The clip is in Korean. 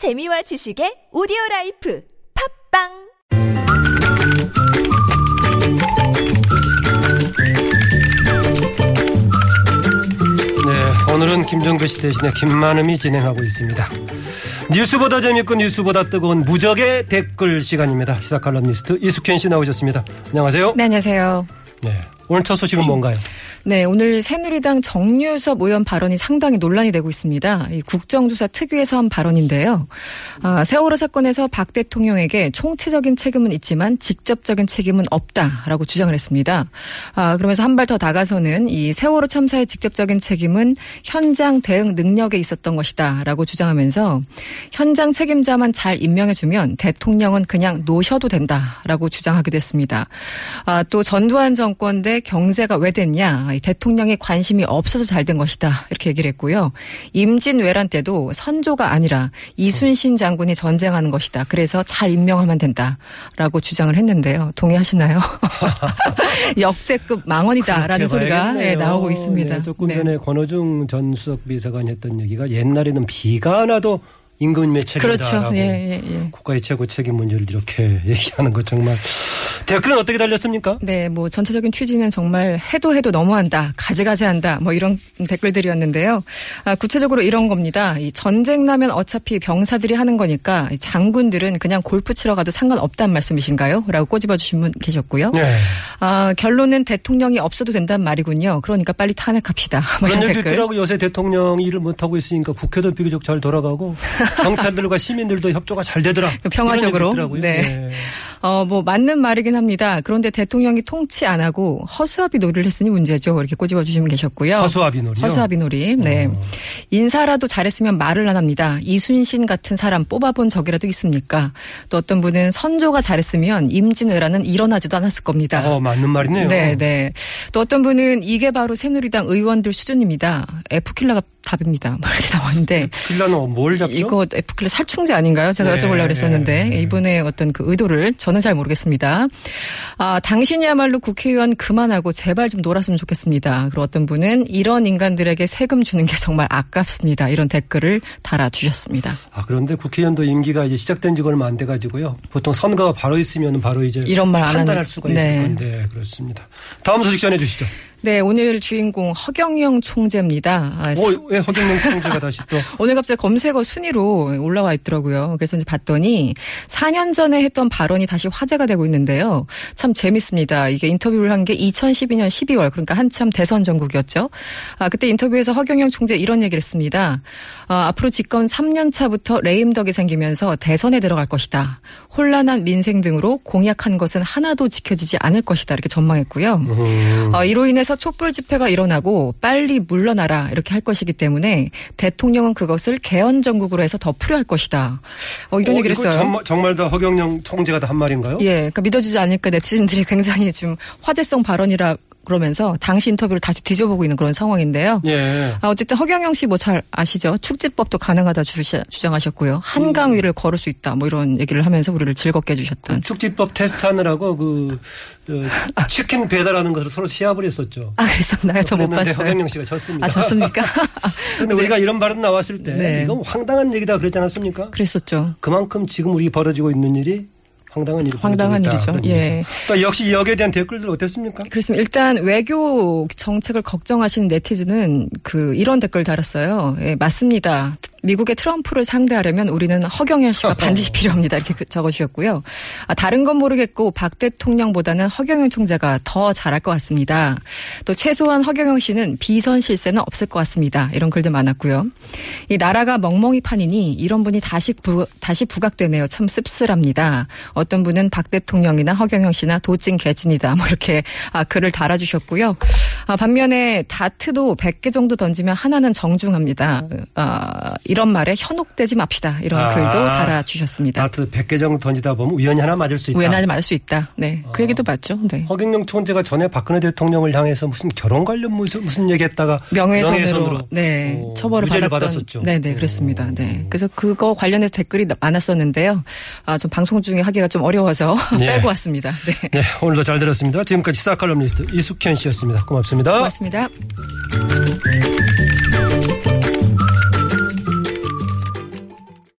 재미와 지식의 오디오 라이프 팟빵 네, 오늘은 김종배 씨 대신에 김만흠이 진행하고 있습니다. 뉴스보다 재밌고 뉴스보다 뜨거운 무적의 댓글 시간입니다. 시사 칼럼니스트 이숙현 씨 나오셨습니다. 안녕하세요. 네, 안녕하세요. 네, 오늘 첫 소식은 뭔가요? 네, 오늘 새누리당 정유섭 의원 발언이 상당히 논란이 되고 있습니다. 이 국정조사 특위에서 한 발언인데요. 아, 세월호 사건에서 박 대통령에게 총체적인 책임은 있지만 직접적인 책임은 없다라고 주장을 했습니다. 아, 그러면서 한 발 더 나가서는 이 세월호 참사의 직접적인 책임은 현장 대응 능력에 있었던 것이다라고 주장하면서 현장 책임자만 잘 임명해주면 대통령은 그냥 노셔도 된다라고 주장하기도 했습니다. 아, 또 전두환 정권 대 경제가 왜 됐냐? 대통령의 관심이 없어서 잘 된 것이다. 이렇게 얘기를 했고요. 임진 외란 때도 선조가 아니라 이순신 장군이 전쟁하는 것이다. 그래서 잘 임명하면 된다라고 주장을 했는데요. 동의하시나요? 역대급 망언이다라는 소리가 네, 나오고 있습니다. 네, 조금 전에 권호중 전 수석 비서관이 했던 얘기가 옛날에는 비가 안 와도 임금님의 책임이다라고 그렇죠. 예, 예, 예. 국가의 최고 책임 문제를 이렇게 얘기하는 것 정말 댓글은 어떻게 달렸습니까? 네, 뭐 전체적인 취지는 정말 해도 해도 너무한다, 가지가지한다, 뭐 이런 댓글들이었는데요. 아, 구체적으로 이런 겁니다. 이 전쟁 나면 어차피 병사들이 하는 거니까 장군들은 그냥 골프 치러 가도 상관없다는 말씀이신가요? 라고 꼬집어 주신 분 계셨고요. 네. 아, 결론은 대통령이 없어도 된다는 말이군요. 그러니까 빨리 탄핵합시다. 뭐 그런 이런 얘기 댓글. 있더라고 요새 대통령 일을 못하고 있으니까 국회도 비교적 잘 돌아가고 경찰들과 시민들도 협조가 잘 되더라. 평화적으로. 있더라고요. 네. 어, 뭐, 맞는 말이긴 합니다. 그런데 대통령이 통치 안 하고 허수아비 놀이를 했으니 문제죠. 이렇게 꼬집어 주시면 계셨고요. 허수아비 놀이요? 허수아비 놀이. 네. 어. 인사라도 잘했으면 말을 안 합니다. 이순신 같은 사람 뽑아본 적이라도 있습니까? 또 어떤 분은 선조가 잘했으면 임진왜란은 일어나지도 않았을 겁니다. 어, 맞는 말이네요. 네, 네. 또 어떤 분은 이게 바로 새누리당 의원들 수준입니다. F킬러가 답입니다. 뭐 이렇게 나왔는데. 필라는 뭘 잡죠? 이거 F킬러 살충제 아닌가요? 제가 네, 여쭤보려고 그랬었는데 네. 이분의 어떤 그 의도를 저는 잘 모르겠습니다. 아, 당신이야말로 국회의원 그만하고 제발 좀 놀았으면 좋겠습니다. 그리고 어떤 분은 이런 인간들에게 세금 주는 게 정말 아깝습니다. 이런 댓글을 달아주셨습니다. 아, 그런데 국회의원도 임기가 이제 시작된 지가 얼마 안 돼가지고요. 보통 선거가 바로 있으면 바로 이제 이런 말 안 판단할 하는- 수가 네. 있을 건데 그렇습니다. 다음 소식 전해주시죠. 네, 오늘 주인공 허경영 총재입니다. 아, 어, 왜 허경영 총재가 다시 또 오늘 갑자기 검색어 순위로 올라와 있더라고요. 그래서 이제 봤더니 4년 전에 했던 발언이 다시 화제가 되고 있는데요. 참 재밌습니다. 이게 인터뷰를 한 게 2012년 12월 그러니까 한참 대선 전국이었죠. 아, 그때 인터뷰에서 허경영 총재 이런 얘기를 했습니다. 어, 앞으로 집권 3년 차부터 레임덕이 생기면서 대선에 들어갈 것이다. 혼란한 민생 등으로 공약한 것은 하나도 지켜지지 않을 것이다. 이렇게 전망했고요. 음. 어, 이로 인해서 촛불 집회가 일어나고 빨리 물러나라 이렇게 할 것이기 때문에 대통령은 그것을 개헌 정국으로 해서 더 풀이할 것이다. 어, 이런 어, 얘기를 했어요. 정말, 정말 다 허경영 총재가 다 한 말인가요? 예, 그러니까 믿어지지 않으니까 네티즌들이 굉장히 지금 화제성 발언이라 그러면서 당시 인터뷰를 다시 뒤져보고 있는 그런 상황인데요. 예. 아, 어쨌든 허경영 씨 뭐 잘 아시죠? 축지법도 가능하다 주시, 주장하셨고요. 한강 위를 걸을 수 있다. 뭐 이런 얘기를 하면서 우리를 즐겁게 해주셨던. 축지법 테스트하느라고 그 어, 치킨 배달하는 것을 서로 시합을 했었죠. 아, 그랬었나요? 저 못 봤어요. 허경영 씨가 졌습니다. 아, 졌습니까? 그런데 우리가 이런 발언 나왔을 때 네. 이건 황당한 얘기다 그랬지 않았습니까? 그랬었죠. 그만큼 지금 우리 벌어지고 있는 일이 황당한 일이 황당한 일이죠. 예. 또 역시 여기에 대한 댓글들 어땠습니까? 그렇습니다. 일단 외교 정책을 걱정하시는 네티즌은 그 이런 댓글 달았어요. 예, 맞습니다. 미국의 트럼프를 상대하려면 우리는 허경영 씨가 반드시 필요합니다. 이렇게 그- 적어주셨고요. 아, 다른 건 모르겠고 박 대통령보다는 허경영 총재가 더 잘할 것 같습니다. 또 최소한 허경영 씨는 비선 실세는 없을 것 같습니다. 이런 글들 많았고요. 이 나라가 멍멍이 판이니 이런 분이 다시 부, 다시 부각되네요. 참 씁쓸합니다. 어떤 분은 박 대통령이나 허경영 씨나 도찐 개찐이다. 뭐 이렇게 아, 글을 달아주셨고요. 아, 반면에 다트도 100개 정도 던지면 하나는 정중합니다. 아, 이런 말에 현혹되지 맙시다. 이런 아, 글도 달아주셨습니다. 다트 100개 정도 던지다 보면 우연히 하나 맞을 수 있다. 우연하지 말을 수 있다. 네. 그 얘기도 맞죠. 네. 허경영 총재가 전에 박근혜 대통령을 향해서 무슨 결혼 관련 무슨 무슨 얘기했다가 명예훼손으로 네 어, 처벌을 받았던 받았었죠. 네 네 그렇습니다. 네 그래서 그거 관련해서 댓글이 많았었는데요. 아 좀 방송 중에 하기가 좀 어려워서 네. 빼고 왔습니다. 네 네, 오늘도 잘 들었습니다. 지금까지 시사 칼럼니스트 이숙현 씨였습니다. 고맙습니다. 고맙습니다.